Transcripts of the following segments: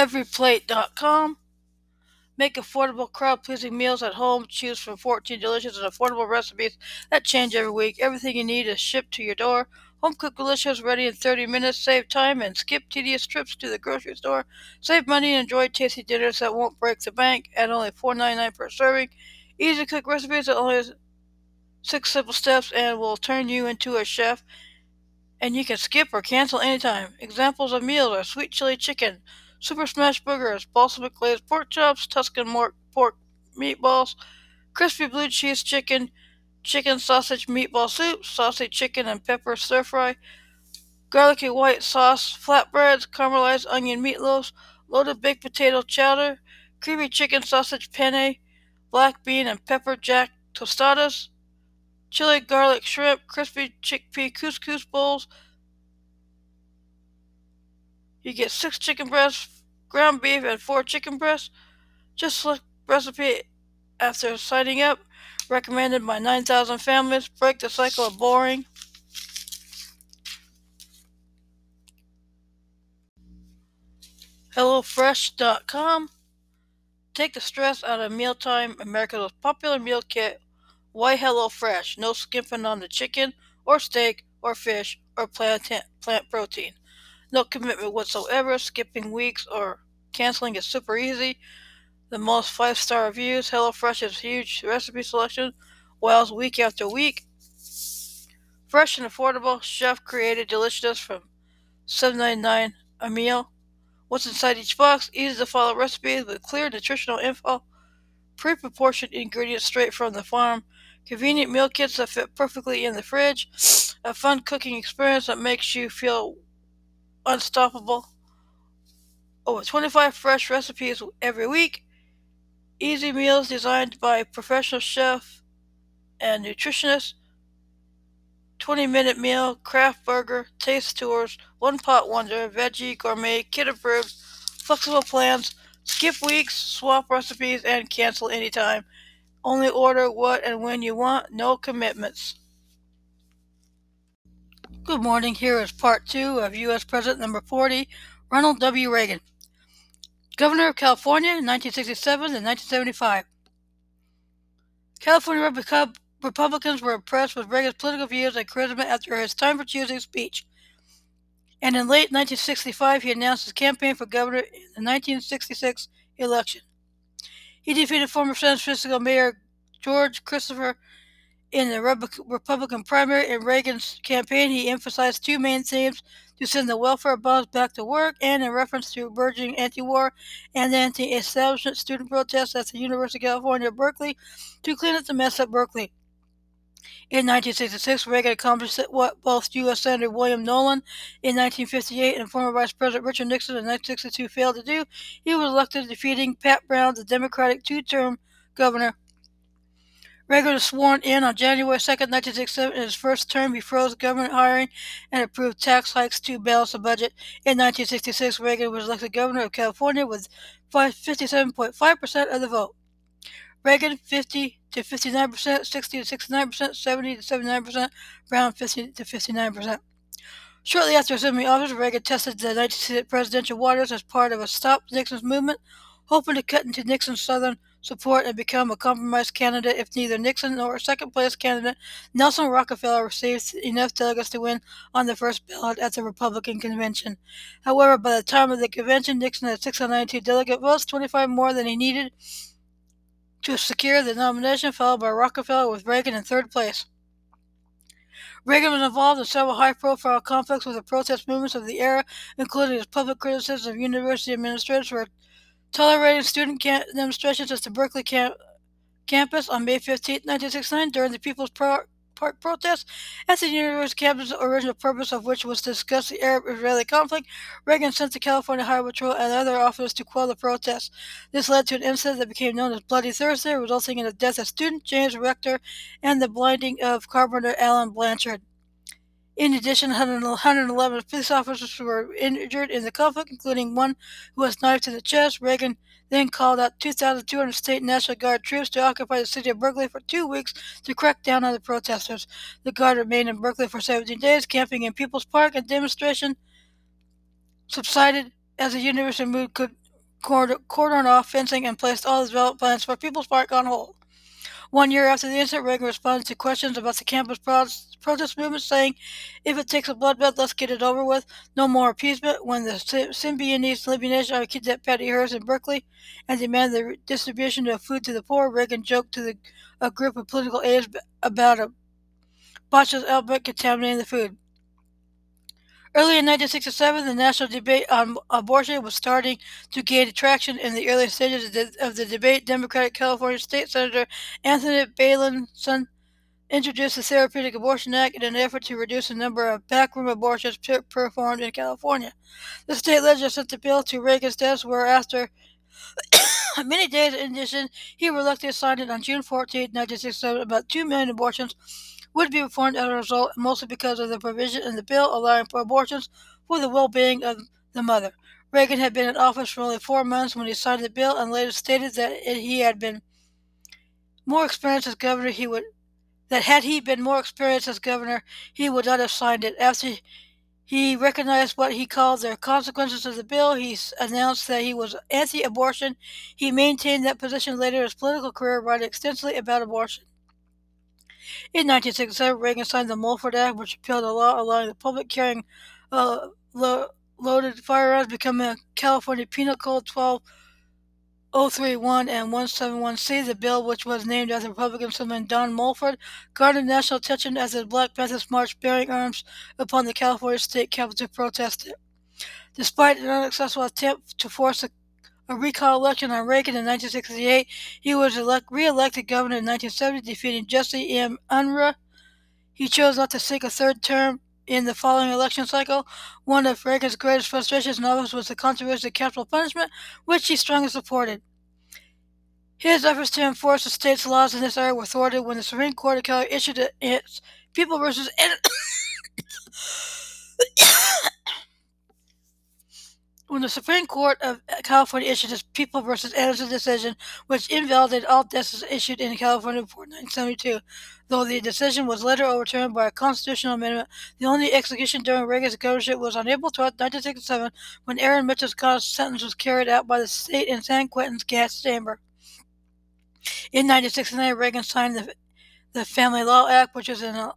everyplate.com. Make affordable, crowd pleasing meals at home. Choose from 14 delicious and affordable recipes that change every week. Everything you need is shipped to your door. Home cooked delicious, ready in 30 minutes. Save time and skip tedious trips to the grocery store. Save money and enjoy tasty dinners that won't break the bank at only $4.99 per serving. Easy to cook recipes that only six simple steps and will turn you into a chef. And you can skip or cancel anytime. Examples of meals are sweet chili chicken, super smash burgers, balsamic glazed pork chops, Tuscan pork meatballs, crispy blue cheese chicken, chicken sausage meatball soup, sausage chicken and pepper stir fry, garlicky white sauce flatbreads, caramelized onion meatloaves, loaded baked potato chowder, creamy chicken sausage penne, black bean and pepper jack tostadas, chili garlic shrimp, crispy chickpea couscous bowls. You get six chicken breasts, ground beef, and four chicken breasts. Just select recipe after signing up. Recommended by 9,000 families. Break the cycle of boring. HelloFresh.com. Take the stress out of mealtime. America's most popular meal kit. Why HelloFresh? No skimping on the chicken or steak or fish or plant, plant protein. No commitment whatsoever. Skipping weeks or canceling is super easy the most five star reviews. HelloFresh's huge recipe selection wows week after week. Fresh and affordable, chef created deliciousness from $7.99 a meal. What's inside each box? Easy to follow recipes with clear nutritional info. Pre proportioned ingredients straight from the farm. Convenient meal kits that fit perfectly in the fridge. A fun cooking experience that makes you feel unstoppable. Over 25 fresh recipes every week. Easy meals designed by professional chef and nutritionist. 20 minute meal, craft burger, taste tours, one pot wonder, veggie, gourmet, kit approved, flexible plans, skip weeks, swap recipes, and cancel anytime. Only order what and when you want, no commitments. Good morning. Here is part two of U.S. President number 40, Ronald W. Reagan. Governor of California, in 1967 and 1975. California Republicans were impressed with Reagan's political views and charisma after his time for choosing speech. And in late 1965, he announced his campaign for governor in the 1966 election. He defeated former San Francisco Mayor George Christopher in the Republican primary. In Reagan's campaign, he emphasized two main themes to send the welfare bonds back to work, and in reference to burgeoning anti-war and anti-establishment student protests at the University of California, Berkeley, to clean up the mess at Berkeley. In 1966, Reagan accomplished what both U.S. Senator William Knowland in 1958 and former Vice President Richard Nixon in 1962 failed to do. He was elected, defeating Pat Brown, the Democratic two-term governor Reagan was sworn in on January 2, 1967. In his first term, he froze government hiring and approved tax hikes to balance the budget. In 1966, Reagan was elected governor of California with 57.5% of the vote. Reagan 50 to 59%, 60 to 69%, 70 to 79%, Brown 50 to 59%. Shortly after assuming office, Reagan tested the 1968 presidential waters as part of a Stop Nixon's movement, hoping to cut into Nixon's southern support and become a compromise candidate if neither Nixon nor a second place candidate, Nelson Rockefeller, received enough delegates to win on the first ballot at the Republican convention. However, by the time of the convention, Nixon had 692 delegate votes, 25 more than he needed to secure the nomination, followed by Rockefeller with Reagan in third place. Reagan was involved in several high profile conflicts with the protest movements of the era, including his public criticism of university administrators for tolerating student demonstrations at the Berkeley camp- campus on May 15, 1969, during the People's Pro- Park protest at the university campus, the original purpose of which was to discuss the Arab-Israeli conflict. Reagan sent the California Highway Patrol and other officers to quell the protests. This led to an incident that became known as Bloody Thursday, resulting in the death of student James Rector and the blinding of carpenter Alan Blanchard. In addition, 111 police officers were injured in the conflict, including one who was knifed in the chest. Reagan then called out 2,200 state National Guard troops to occupy the city of Berkeley for two weeks to crack down on the protesters. The Guard remained in Berkeley for 17 days, camping in People's Park, and demonstration subsided as the university mood could cordoned off fencing and placed all the development plans for People's Park on hold. One year after the incident, Reagan responded to questions about the campus protest movement, saying, If it takes a bloodbath, let's get it over with. No more appeasement. When the Symbionese Libyan Nation kidnapped Patty Hearst in Berkeley and demanded the distribution of food to the poor, Reagan joked to the, a group of political aides about a botulism outbreak contaminating the food. Early in 1967, the national debate on abortion was starting to gain traction. In the early stages of the, of the debate, Democratic California State Senator Anthony Beilenson introduced the Therapeutic Abortion Act in an effort to reduce the number of backroom abortions performed in California. The state legislature sent the bill to Reagan's desk, where after many days in addition, he reluctantly signed it on June 14, 1967. About 2 million abortions would be performed as a result, mostly because of the provision in the bill allowing for abortions for the well being of the mother. Reagan had been in office for only four months when he signed the bill and later stated that he had been more experienced as governor, he would that had he been more experienced as governor, he would not have signed it. After he recognized what he called the consequences of the bill, he announced that he was anti-abortion. He maintained that position later in his political career, writing extensively about abortion. In 1967, Reagan signed the Mulford Act, which repealed a law allowing the public carrying uh, lo- loaded firearms becoming a California Penal Code 12031 and 171C. The bill, which was named after Republican Senator Don Mulford, garnered national attention as the Black Panthers marched bearing arms upon the California state capitol to protest it. Despite an unsuccessful attempt to force a a recall election on Reagan in 1968. He was elect, re-elected governor in 1970, defeating Jesse M. Unruh. He chose not to seek a third term in the following election cycle. One of Reagan's greatest frustrations in office was the controversy of capital punishment, which he strongly supported. His efforts to enforce the state's laws in this area were thwarted when the Supreme Court of California issued its People versus When the Supreme Court of California issued its People v. Anderson decision, which invalidated all deaths issued in California before 1972, though the decision was later overturned by a constitutional amendment, the only execution during Reagan's governorship was on April 12, 1967, when Aaron Mitchell's sentence was carried out by the state in San Quentin's gas chamber. In 1969, Reagan signed the, the Family Law Act, which was an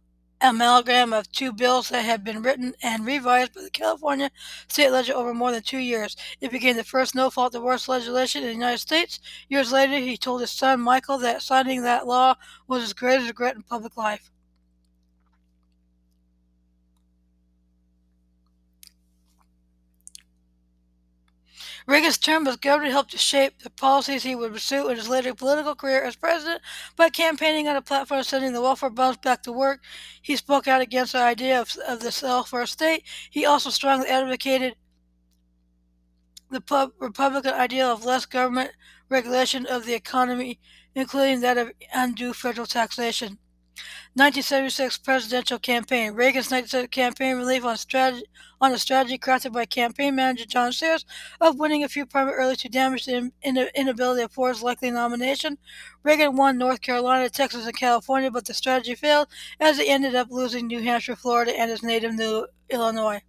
amalgam of two bills that had been written and revised by the California state legislature over more than two years. It became the first no fault divorce legislation in the United States. Years later, he told his son Michael that signing that law was his greatest regret in public life. Reagan's term as governor helped to shape the policies he would pursue in his later political career as president by campaigning on a platform sending the welfare bums back to work. He spoke out against the idea of, of the welfare state. He also strongly advocated the pub, Republican ideal of less government regulation of the economy, including that of undue federal taxation. 1976 presidential campaign. Reagan's 1976 campaign relief on strategy on a strategy crafted by campaign manager John Sears of winning a few primary early to damage the inability of Ford's likely nomination. Reagan won North Carolina, Texas, and California, but the strategy failed as he ended up losing New Hampshire, Florida, and his native New Illinois.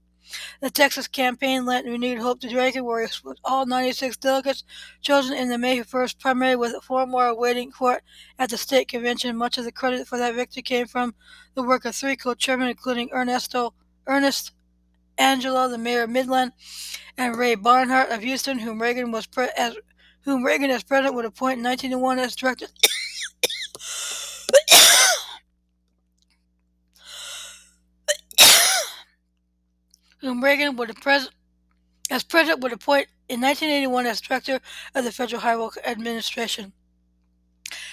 The Texas campaign lent renewed hope to he with all 96 delegates chosen in the May 1st primary, with four more awaiting court at the state convention. Much of the credit for that victory came from the work of three co-chairmen, including Ernesto Ernest Angelo, the mayor of Midland, and Ray Barnhart of Houston, whom Reagan was pre- as whom Reagan as president would appoint in 1901 as director. whom Reagan would pres- as president would appoint in 1981 as director of the Federal Highway Administration.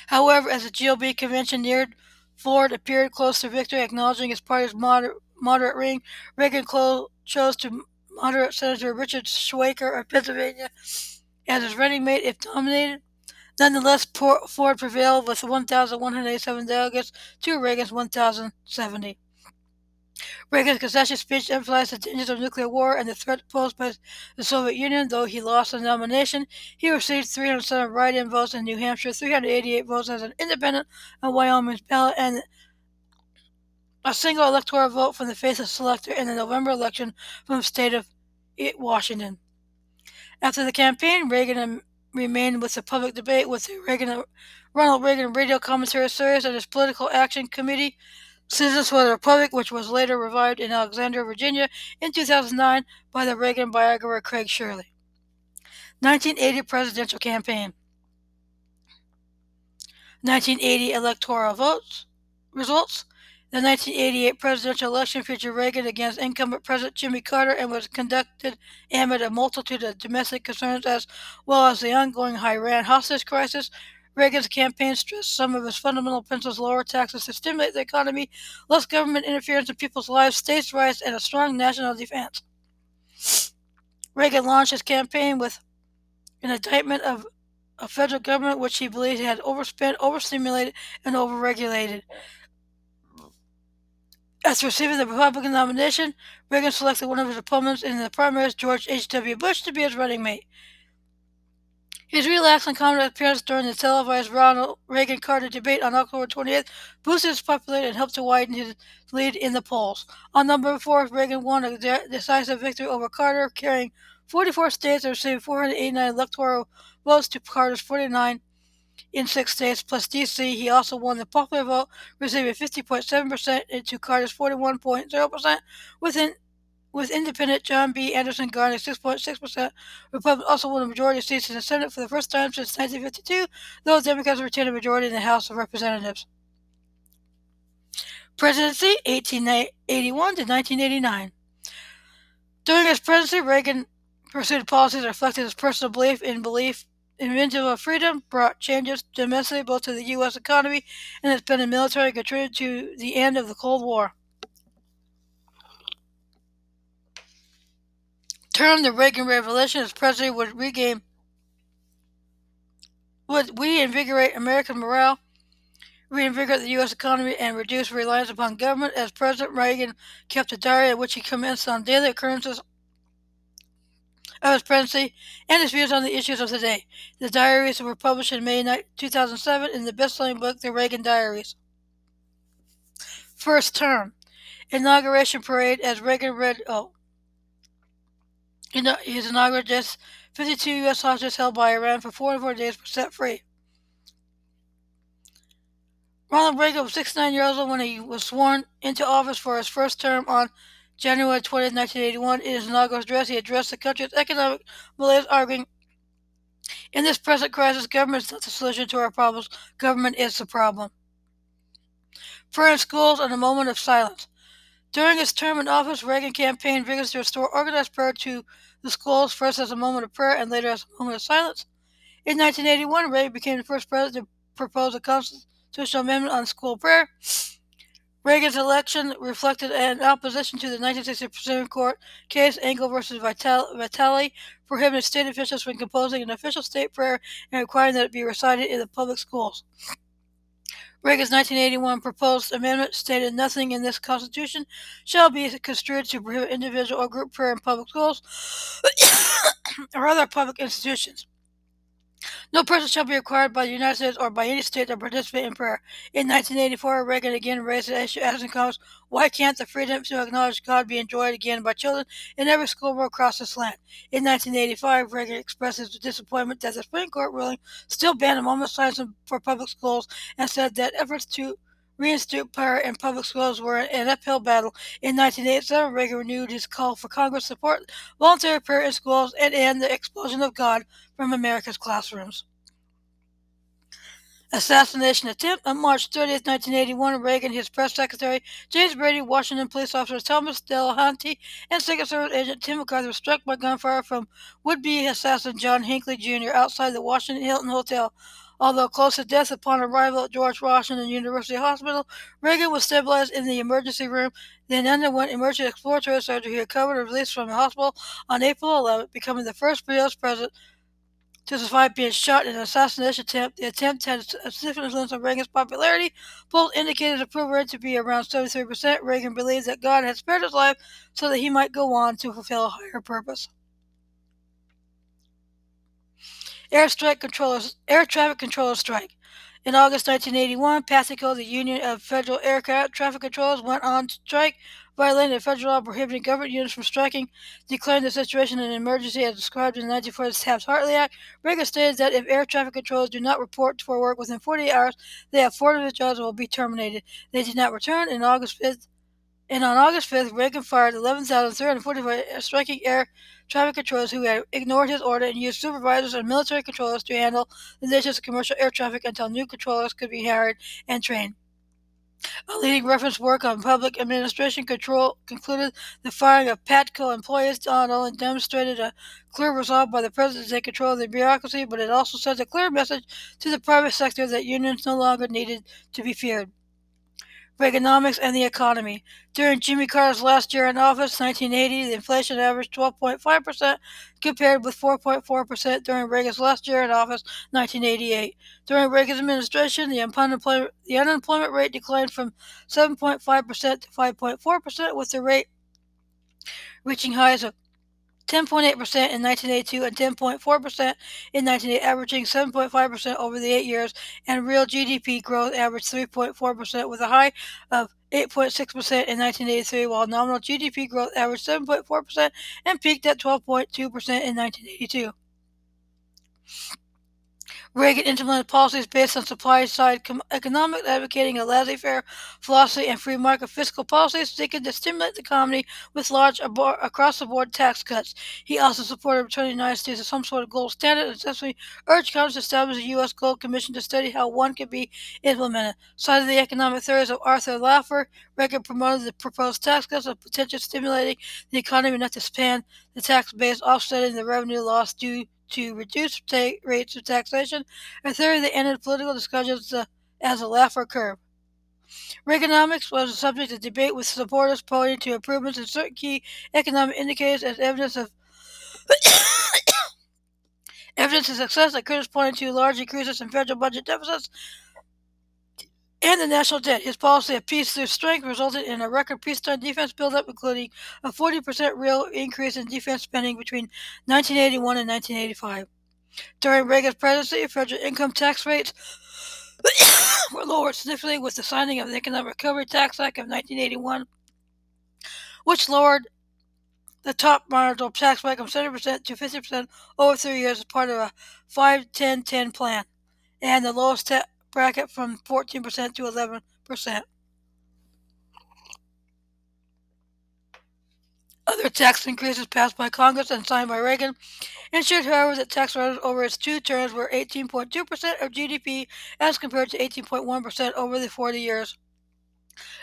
However, as the GOP convention neared, Ford appeared close to victory, acknowledging his party's moder- moderate ring. Reagan clo- chose to moderate Senator Richard Schweiker of Pennsylvania as his running mate if nominated. Nonetheless, Ford prevailed with 1,187 delegates to Reagan's 1,070. Reagan's concession speech emphasized the dangers of nuclear war and the threat posed by the Soviet Union. Though he lost the nomination, he received 307 write-in votes in New Hampshire, 388 votes as an independent on Wyoming's ballot, and a single electoral vote from the faceless selector in the November election from the state of Washington. After the campaign, Reagan remained with the public debate with the Reagan, Ronald Reagan radio commentary series and his political action committee, Citizens for the Republic, which was later revived in Alexandria, Virginia in 2009 by the Reagan biographer Craig Shirley. 1980 presidential campaign. 1980 electoral votes results. The 1988 presidential election featured Reagan against incumbent President Jimmy Carter and was conducted amid a multitude of domestic concerns as well as the ongoing Iran hostage crisis. Reagan's campaign stressed some of his fundamental principles lower taxes to stimulate the economy, less government interference in people's lives, states' rights, and a strong national defense. Reagan launched his campaign with an indictment of a federal government which he believed had overspent, overstimulated, and overregulated. After receiving the Republican nomination, Reagan selected one of his opponents in the primaries, George H.W. Bush, to be his running mate. His relaxed and confident appearance during the televised Ronald Reagan Carter debate on October 28th boosted his popularity and helped to widen his lead in the polls. On November 4th, Reagan won a decisive victory over Carter, carrying 44 states and receiving 489 electoral votes to Carter's 49 in six states plus D.C. He also won the popular vote, receiving 50.7% to Carter's 41.0%, within with independent John B. Anderson garnering 6.6%. Republicans also won a majority of seats in the Senate for the first time since 1952, though Democrats retained a majority in the House of Representatives. Presidency 1881 to 1989. During his presidency, Reagan pursued policies that reflected his personal belief in belief in individual freedom brought changes domestically both to the U.S. economy and has been military contributor to the end of the Cold War. Term the Reagan Revolution as president would regain would reinvigorate American morale, reinvigorate the U.S. economy, and reduce reliance upon government. As President Reagan kept a diary in which he commenced on daily occurrences of his presidency and his views on the issues of the day. The diaries were published in May 2007 in the best-selling book The Reagan Diaries. First term. Inauguration parade as Reagan read, oh, Uh, his inaugural just 52 U.S. hostages held by Iran for 44 days were set free. Ronald Reagan was 69 years old when he was sworn into office for his first term on January 20, 1981, in his inaugural address, he addressed the country's economic malaise, arguing, In this present crisis, government is not the solution to our problems, government is the problem. Prayer in schools and a moment of silence. During his term in office, Reagan campaigned vigorously to restore organized prayer to the schools, first as a moment of prayer and later as a moment of silence. In 1981, Reagan became the first president to propose a constitutional amendment on school prayer. Reagan's election reflected an opposition to the 1960 Supreme Court case Engel v. Vitale, prohibiting state officials from composing an official state prayer and requiring that it be recited in the public schools. Reagan's 1981 proposed amendment stated nothing in this Constitution shall be construed to prohibit individual or group prayer in public schools or other public institutions. No person shall be required by the United States or by any state to participate in prayer. In 1984, Reagan again raised the issue, asking why can't the freedom to acknowledge God be enjoyed again by children in every school across this land? In 1985, Reagan expressed his disappointment that the Supreme Court ruling still banned a moment silence for public schools and said that efforts to reinstitute prayer in public schools were an uphill battle. In 1987, Reagan renewed his call for Congress support voluntary prayer in schools and end the expulsion of God from America's classrooms. Assassination attempt on March 30, 1981, Reagan, his press secretary, James Brady, Washington police officers Thomas Delahanty, and Secret Service agent Tim McCarthy were struck by gunfire from would-be assassin John Hinckley Jr. outside the Washington Hilton Hotel Although close to death upon arrival at George Washington University Hospital, Reagan was stabilized in the emergency room, then underwent emergency exploratory surgery. He recovered and released from the hospital on April 11, becoming the first U.S. president to survive being shot in an assassination attempt. The attempt had a significant influence on Reagan's popularity. Polls indicated approval rate to be around 73%. Reagan believed that God had spared his life so that he might go on to fulfill a higher purpose. Air strike controllers, air traffic controller strike. In August 1981, PATCO, the Union of Federal Air Traffic Controllers, went on strike, violating a federal law prohibiting government units from striking, declaring the situation an emergency as described in the 1940 Taft-Hartley Act. Reagan stated that if air traffic controllers do not report for work within 48 hours, they have forfeited jobs and will be terminated. They did not return. In August 5th, and on August 5th, Reagan fired 11,345 striking air traffic controllers who had ignored his order and used supervisors and military controllers to handle the nation's commercial air traffic until new controllers could be hired and trained. A leading reference work on public administration control concluded the firing of PATCO employees not only demonstrated a clear resolve by the president to take control of the bureaucracy, but it also sent a clear message to the private sector that unions no longer needed to be feared. Reaganomics and the economy. During Jimmy Carter's last year in office, 1980, the inflation averaged 12.5%, compared with 4.4% during Reagan's last year in office, 1988. During Reagan's administration, the unemployment, the unemployment rate declined from 7.5% to 5.4%, with the rate reaching highs of 10.8% in 1982 and 10.4% in 1980, averaging 7.5% over the eight years, and real GDP growth averaged 3.4% with a high of 8.6% in 1983, while nominal GDP growth averaged 7.4% and peaked at 12.2% in 1982. Reagan implemented policies based on supply side economics, advocating a laissez faire philosophy and free market fiscal policies seeking to stimulate the economy with large across the board tax cuts. He also supported returning the United States to some sort of gold standard and successfully urged Congress to establish a U.S. Gold Commission to study how one could be implemented. Citing the economic theories of Arthur Laffer, Reagan promoted the proposed tax cuts as potentially stimulating the economy enough to expand the tax base, offsetting the revenue loss due to reduce ta- rates of taxation, a theory that ended political discussions uh, as a Laffer curve. Reaganomics was a subject of debate with supporters pointing to improvements in certain key economic indicators as evidence of evidence of success that critics pointed to large increases in federal budget deficits and the national debt. His policy of peace through strength resulted in a record peacetime defense buildup, including a 40% real increase in defense spending between 1981 and 1985. During Reagan's presidency, federal income tax rates were lowered significantly with the signing of the Economic Recovery Tax Act of 1981, which lowered the top marginal tax rate from 70% to 50% over three years as part of a 5 10 10 plan, and the lowest bracket from 14% to 11%. Other tax increases passed by Congress and signed by Reagan ensured, however, that tax rates over its two terms were 18.2% of GDP as compared to 18.1% over the 40 years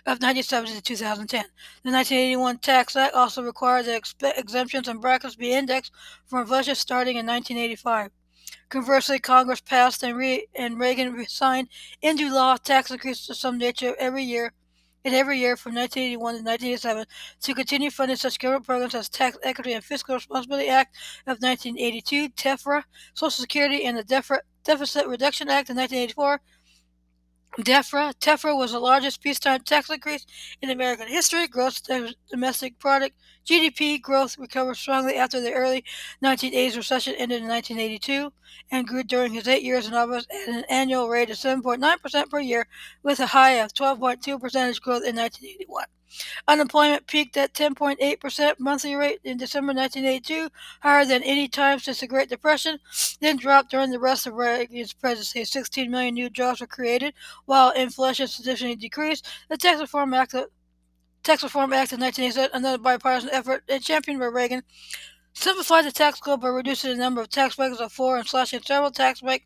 of 1970 to 2010. The 1981 Tax Act also required that exemptions and brackets be indexed for inflation starting in 1985. Conversely, Congress passed and, Re- and Reagan signed into law tax increases of some nature every year and every year from 1981 to 1987 to continue funding such government programs as Tax Equity and Fiscal Responsibility Act of 1982, TEFRA, Social Security, and the Deficit Reduction Act of 1984, DEFRA. TEFRA was the largest peacetime tax increase in American history. Gross domestic product GDP growth recovered strongly after the early 1980s recession ended in 1982 and grew during his eight years in office at an annual rate of 7.9% per year, with a high of 12.2 percentage growth in 1981. Unemployment peaked at 10.8% monthly rate in December 1982, higher than any time since the Great Depression, then dropped during the rest of Reagan's presidency. 16 million new jobs were created, while inflation significantly decreased. The Tax Reform Act, Tax Reform Act of 1987, another bipartisan effort and championed by Reagan, simplified the tax code by reducing the number of tax brackets of four and slashing several tax breaks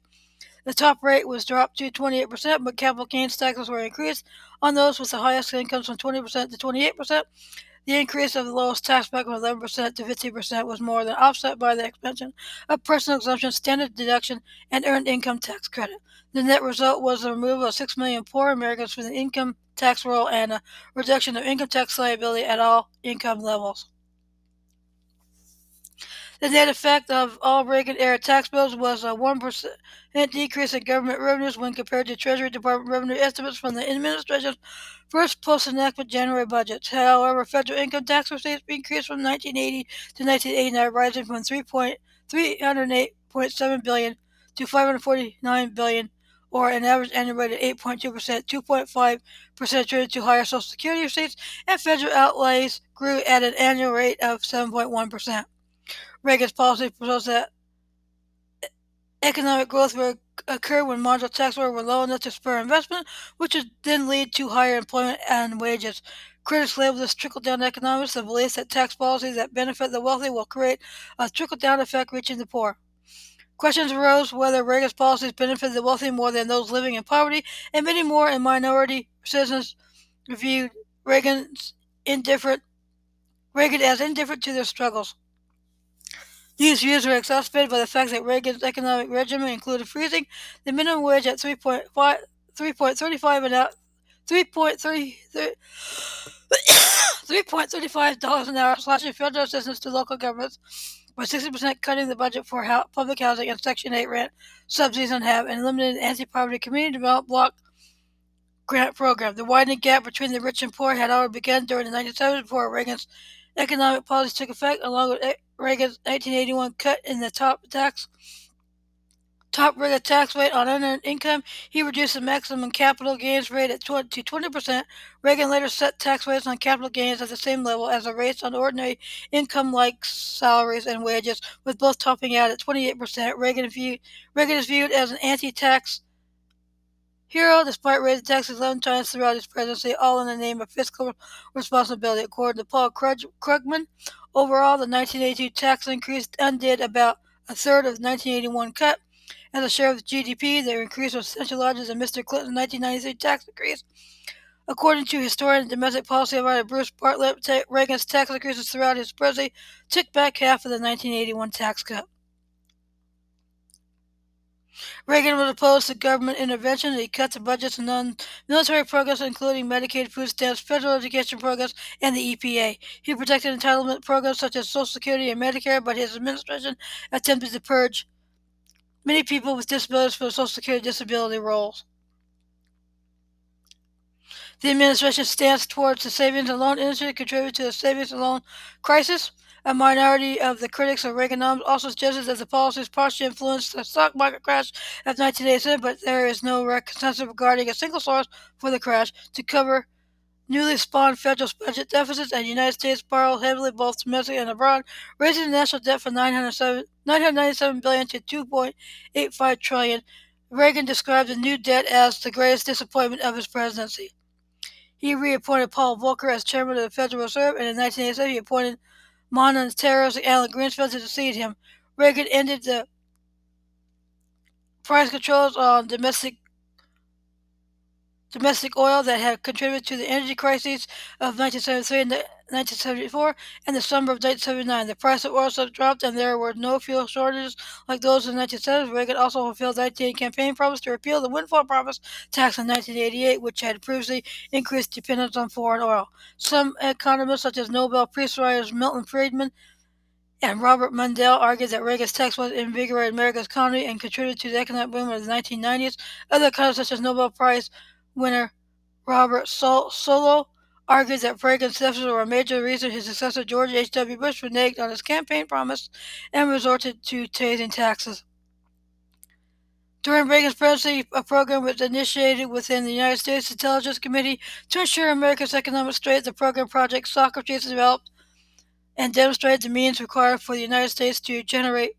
the top rate was dropped to 28%, but capital gains taxes were increased on those with the highest incomes from 20% to 28%. The increase of the lowest tax bracket from 11% to 15% was more than offset by the expansion of personal exemption, standard deduction, and earned income tax credit. The net result was the removal of 6 million poor Americans from the income tax roll and a reduction of income tax liability at all income levels. The net effect of all Reagan era tax bills was a 1% decrease in government revenues when compared to Treasury Department revenue estimates from the administration's first post enactment January budgets. However, federal income tax receipts increased from 1980 to 1989, rising from 3.308.7 billion to 549 billion or an average annual rate of 8.2%, 2.5% attributed to higher Social Security receipts, and federal outlays grew at an annual rate of 7.1%. Reagan's policy proposed that economic growth would occur when marginal tax rates were low enough to spur investment, which would then lead to higher employment and wages. Critics label this trickle-down economics, the belief that tax policies that benefit the wealthy will create a trickle-down effect reaching the poor. Questions arose whether Reagan's policies benefited the wealthy more than those living in poverty, and many more in minority citizens viewed Reagan's indifferent Reagan as indifferent to their struggles. These views were exacerbated by the fact that Reagan's economic regimen included freezing the minimum wage at 3.5, 3.35 an hour, 3.35 dollars an hour, slashing federal assistance to local governments by 60% cutting the budget for public housing and Section 8 rent subsidies on HAB, and the anti-poverty community development block grant program. The widening gap between the rich and poor had already begun during the 1970s before Reagan's economic policies took effect, along with Reagan's 1981 cut in the top tax top rate of tax rate on unearned income. He reduced the maximum capital gains rate at 20, to 20%. Reagan later set tax rates on capital gains at the same level as the rates on ordinary income like salaries and wages, with both topping out at 28%. Reagan, viewed, Reagan is viewed as an anti-tax hero despite raising taxes 11 times throughout his presidency, all in the name of fiscal responsibility. According to Paul Krugman, overall, the 1982 tax increase undid about a third of the 1981 cut. As a share of GDP, their increase was essentially larger than Mr. Clinton's 1993 tax increase. According to historian and domestic policy advisor Bruce Bartlett, Reagan's tax increases throughout his presidency took back half of the 1981 tax cut. Reagan was opposed to government intervention. He cut the budgets and non-military programs, including Medicaid, food stamps, federal education programs, and the EPA. He protected entitlement programs such as Social Security and Medicare, but his administration attempted to purge many people with disabilities from Social Security disability rolls. The administration's stance towards the savings and loan industry contributed to the savings and loan crisis. A minority of the critics of Reaganomics also suggested that the policies partially influenced the stock market crash of 1987, but there is no consensus regarding a single source for the crash. To cover newly spawned federal budget deficits, and the United States borrowed heavily both domestically and abroad, raising the national debt from 997 billion to 2.85 trillion. Reagan described the new debt as the greatest disappointment of his presidency. He reappointed Paul Volcker as chairman of the Federal Reserve, and in 1987 he appointed monetarist Alan Greenspan to succeed him. Reagan ended the price controls on domestic domestic oil that had contributed to the energy crises of 1973 and 1974 and the summer of 1979. The price of oil dropped and there were no fuel shortages like those in the 1970s. Reagan also fulfilled the 1980 campaign promise to repeal the windfall profits tax in 1988, which had previously increased dependence on foreign oil. Some economists, such as Nobel Prize Milton Friedman, and Robert Mundell argued that Reagan's tax was invigorated America's economy and contributed to the economic boom of the 1990s. Other economists, such as Nobel Prize winner Robert Sol- Solow argued that Reagan's deficits were a major reason his successor George H.W. Bush reneged on his campaign promise and resorted to raising taxes. During Reagan's presidency, a program was initiated within the United States Intelligence Committee to ensure America's economic strength. The program Project Socrates developed and demonstrated the means required for the United States to generate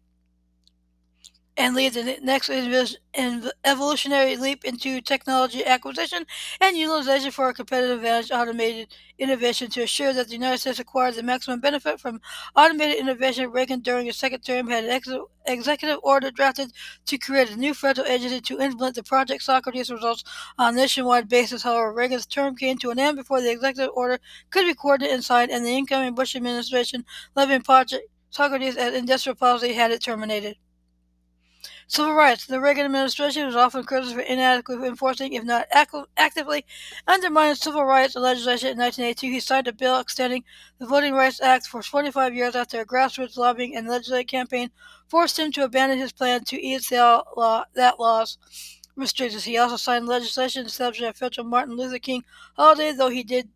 and lead the next evolutionary leap into technology acquisition and utilization for a competitive advantage automated innovation to assure that the United States acquires the maximum benefit from automated innovation. Reagan, during his second term, had an ex- executive order drafted to create a new federal agency to implement the Project Socrates results on a nationwide basis. However, Reagan's term came to an end before the executive order could be coordinated and signed, and the incoming Bush administration, levying Project Socrates as industrial policy, had it terminated. Civil rights. The Reagan administration was often criticized for inadequately enforcing, if not actively undermining civil rights legislation. In 1982, he signed a bill extending the Voting Rights Act for 25 years after a grassroots lobbying and legislative campaign forced him to abandon his plan to ease law, that law's restrictions. He also signed legislation establishing federal Martin Luther King holiday, though he did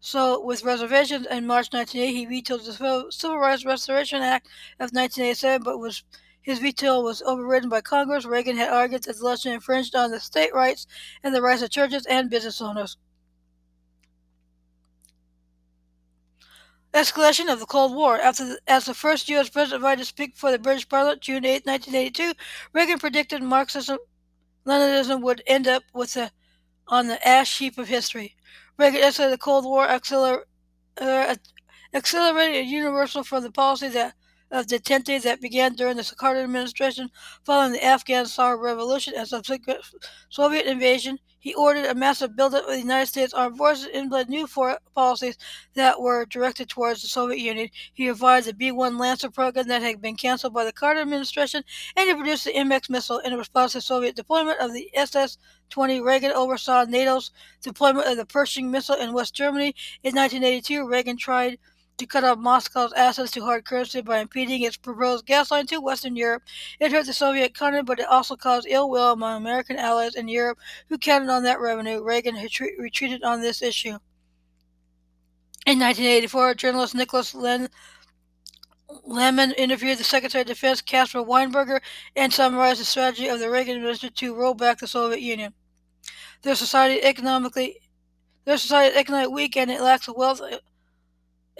so with reservations. In March 1980, he vetoed the Civil Rights Restoration Act of 1987, but was his veto was overridden by Congress. Reagan had argued that the election infringed on the state rights and the rights of churches and business owners. Escalation of the Cold War. After the, as the first U.S. president invited to speak before the British Parliament, June 8, 1982, Reagan predicted Marxism, Leninism would end up with the on the ash heap of history. Reagan escalated the Cold War, acceler, uh, accelerated universal from the policy that of detente that began during the Carter administration following the Afghan Saur Revolution and subsequent Soviet invasion. He ordered a massive buildup of the United States Armed Forces and implemented new for- policies that were directed towards the Soviet Union. He revived the B 1 Lancer program that had been canceled by the Carter administration, and he produced the MX missile in response to Soviet deployment of the SS 20. Reagan oversaw NATO's deployment of the Pershing missile in West Germany. In 1982, Reagan tried to cut off Moscow's access to hard currency by impeding its proposed gas line to Western Europe. It hurt the Soviet economy, but it also caused ill will among American allies in Europe who counted on that revenue. Reagan retreat- retreated on this issue. In 1984, journalist Nicholas Len- Lemann interviewed the Secretary of Defense Caspar Weinberger and summarized the strategy of the Reagan administration to roll back the Soviet Union. Their society economically their society is economically weak and it lacks the wealth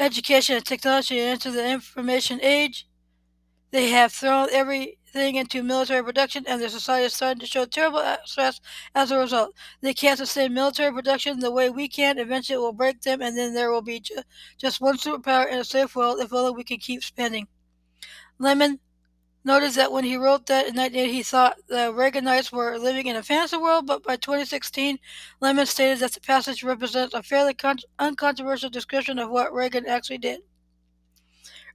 education and technology into the information age. They have thrown everything into military production, and their society is starting to show terrible stress as a result. They can't sustain military production the way we can. Eventually, it will break them, and then there will be ju- just one superpower in a safe world if only we can keep spending. Lemann noted that when he wrote that in 1980, he thought the Reaganites were living in a fantasy world, but by 2016, Lemann stated that the passage represents a fairly con- uncontroversial description of what Reagan actually did.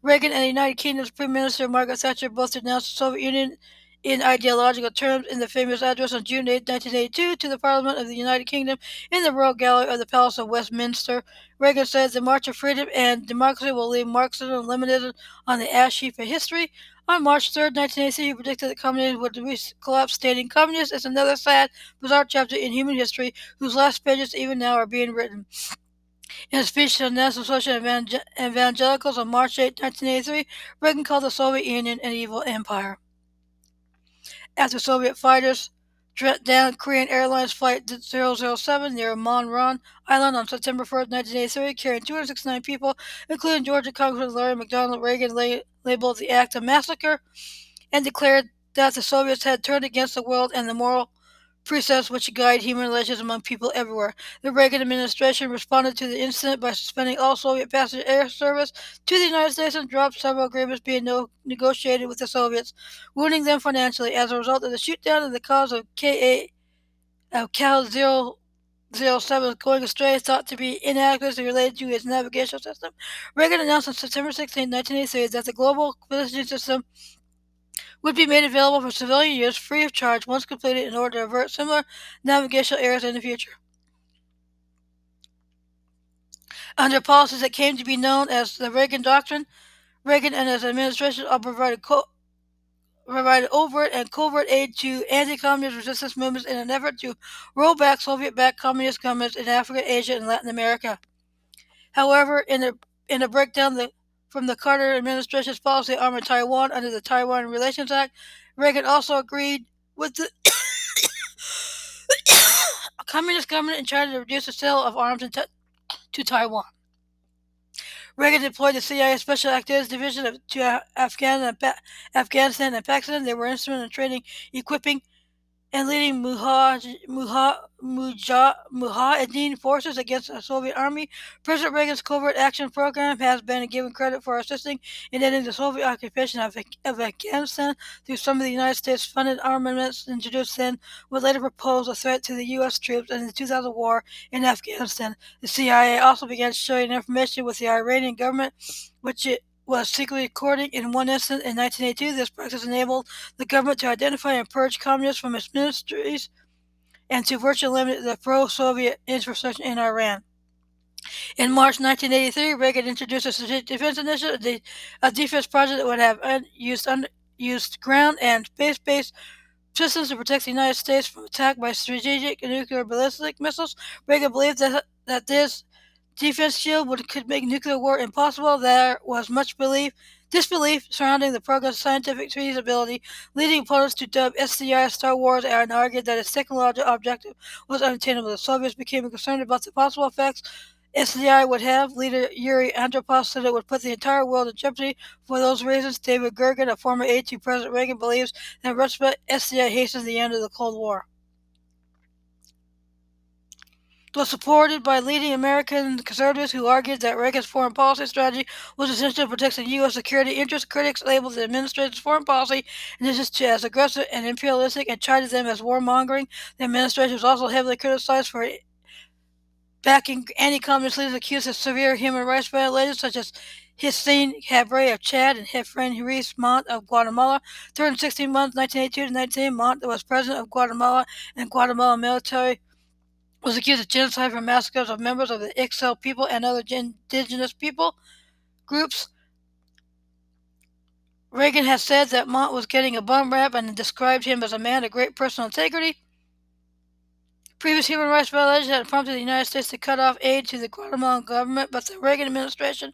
Reagan and the United Kingdom's Prime Minister Margaret Thatcher both denounced the Soviet Union in ideological terms in the famous address on June 8, 1982, to the Parliament of the United Kingdom in the Royal Gallery of the Palace of Westminster. Reagan said the March of Freedom and Democracy will leave Marxism and Leninism on the ash heap of history. On March 3, 1983, he predicted that communism would collapse, stating, Communism is another sad, bizarre chapter in human history whose last pages even now are being written. In a speech to the National Association of Evangelicals on March 8, 1983, Reagan called the Soviet Union an evil empire. After Soviet fighters shot down Korean Airlines Flight 007 near Moneron Island on September 1, 1983, carrying 269 people, including Georgia Congressman Larry McDonald, Reagan la- labeled the act a massacre and declared that the Soviets had turned against the world and the moral precepts which guide human relations among people everywhere. The Reagan administration responded to the incident by suspending all Soviet passenger air service to the United States and dropped several agreements being no- negotiated with the Soviets, wounding them financially. As a result of the shootdown and the cause of KA uh, KAL 007 going astray, thought to be inadequacy related to its navigational system, Reagan announced on September 16, 1983, that the global positioning system would be made available for civilian use free of charge once completed in order to avert similar navigational errors in the future. Under policies that came to be known as the Reagan Doctrine, Reagan and his administration all provided, co- provided overt and covert aid to anti-communist resistance movements in an effort to roll back Soviet-backed communist governments in Africa, Asia, and Latin America. However, in a in a breakdown, the from the Carter administration's policy armor Taiwan under the Taiwan Relations Act. Reagan also agreed with the communist government in China to reduce the sale of arms to Taiwan. Reagan deployed the CIA Special Activities Division to Afghanistan and Pakistan. They were instrumental in training, equipping, and leading Mujahideen forces against the Soviet Army. President Reagan's Covert Action Program has been given credit for assisting in ending the Soviet occupation of, of Afghanistan through some of the United States funded armaments introduced then, would later pose a threat to the U.S. troops in the 2000 war in Afghanistan. The CIA also began sharing information with the Iranian government, which it was secretly recording in one instance in 1982. This practice enabled the government to identify and purge communists from its ministries and to virtually limit the pro-Soviet infrastructure in Iran. In March 1983, Reagan introduced a strategic defense initiative, a defense project that would have unused, unused ground and space-based systems to protect the United States from attack by strategic nuclear ballistic missiles. Reagan believed that, that this defense shield would, could make nuclear war impossible. There was much belief Disbelief surrounding the program's scientific feasibility, leading opponents to dub SDI Star Wars and argued that its technological objective was unattainable. The Soviets became concerned about the possible effects SDI would have. Leader Yuri Andropov said it would put the entire world in jeopardy. For those reasons, David Gergen, a former aide to President Reagan, believes that retrospect SDI hastens the end of the Cold War was supported by leading American conservatives who argued that Reagan's foreign policy strategy was essential to protect U.S. security interests. Critics labeled the administration's foreign policy initiatives as aggressive and imperialistic and chided them as warmongering. The administration was also heavily criticized for backing anti-communist leaders accused of severe human rights violations, such as Hissène Habré of Chad and Efraín Ríos Montt of Guatemala. During 16 months, 1982 to 19, Montt was president of Guatemala and Guatemala military was accused of genocide for massacres of members of the Ixil people and other indigenous people groups. Reagan has said that Montt was getting a bum rap and described him as a man of great personal integrity. Previous human rights violations had prompted the United States to cut off aid to the Guatemalan government, but the Reagan administration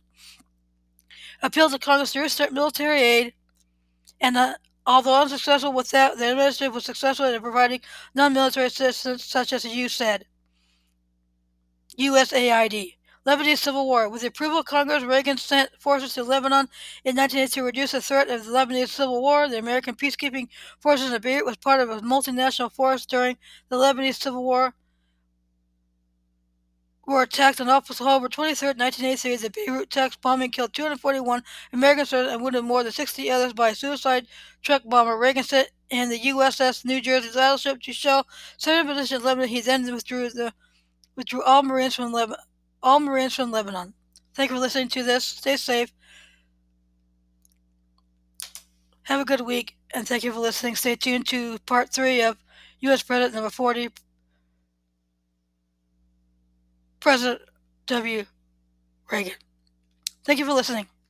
appealed to Congress to restart military aid, and although unsuccessful with that, the administration was successful in providing non-military assistance, such as you said. USAID. Lebanese Civil War. With the approval of Congress, Reagan sent forces to Lebanon in 1980 to reduce the threat of the Lebanese Civil War. The American peacekeeping forces in Beirut was part of a multinational force during the Lebanese Civil War. Were attacked on October 23, 1983. The Beirut tax bombing killed 241 American soldiers and wounded more than 60 others by a suicide truck bomber. Reagan sent in the USS New Jersey battleship to shell seven positions in Lebanon. He then withdrew the withdrew all Marines from all Marines from Lebanon. Thank you for listening to this. Stay safe. Have a good week, and thank you for listening. Stay tuned to part three of U.S. President number 40, President W. Reagan. Thank you for listening.